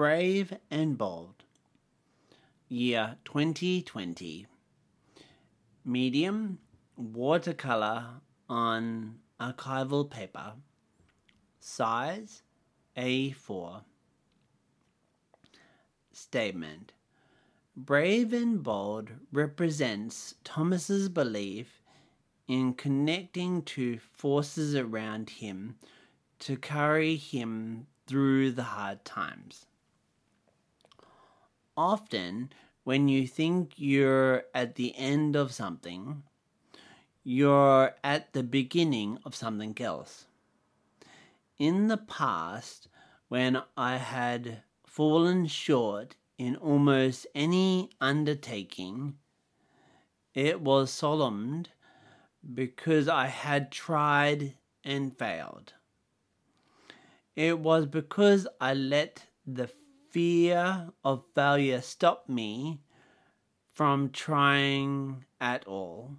Brave and Bold. Year 2020. Medium watercolor on archival paper. Size A4. Statement Brave and bold represents Thomas's belief in connecting to forces around him to carry him through the hard times. Often, when you think you're at the end of something, you're at the beginning of something else. In the past, when I had fallen short in almost any undertaking, it was solemned because I had tried and failed. It was because I let the fear of failure stop me from trying at all.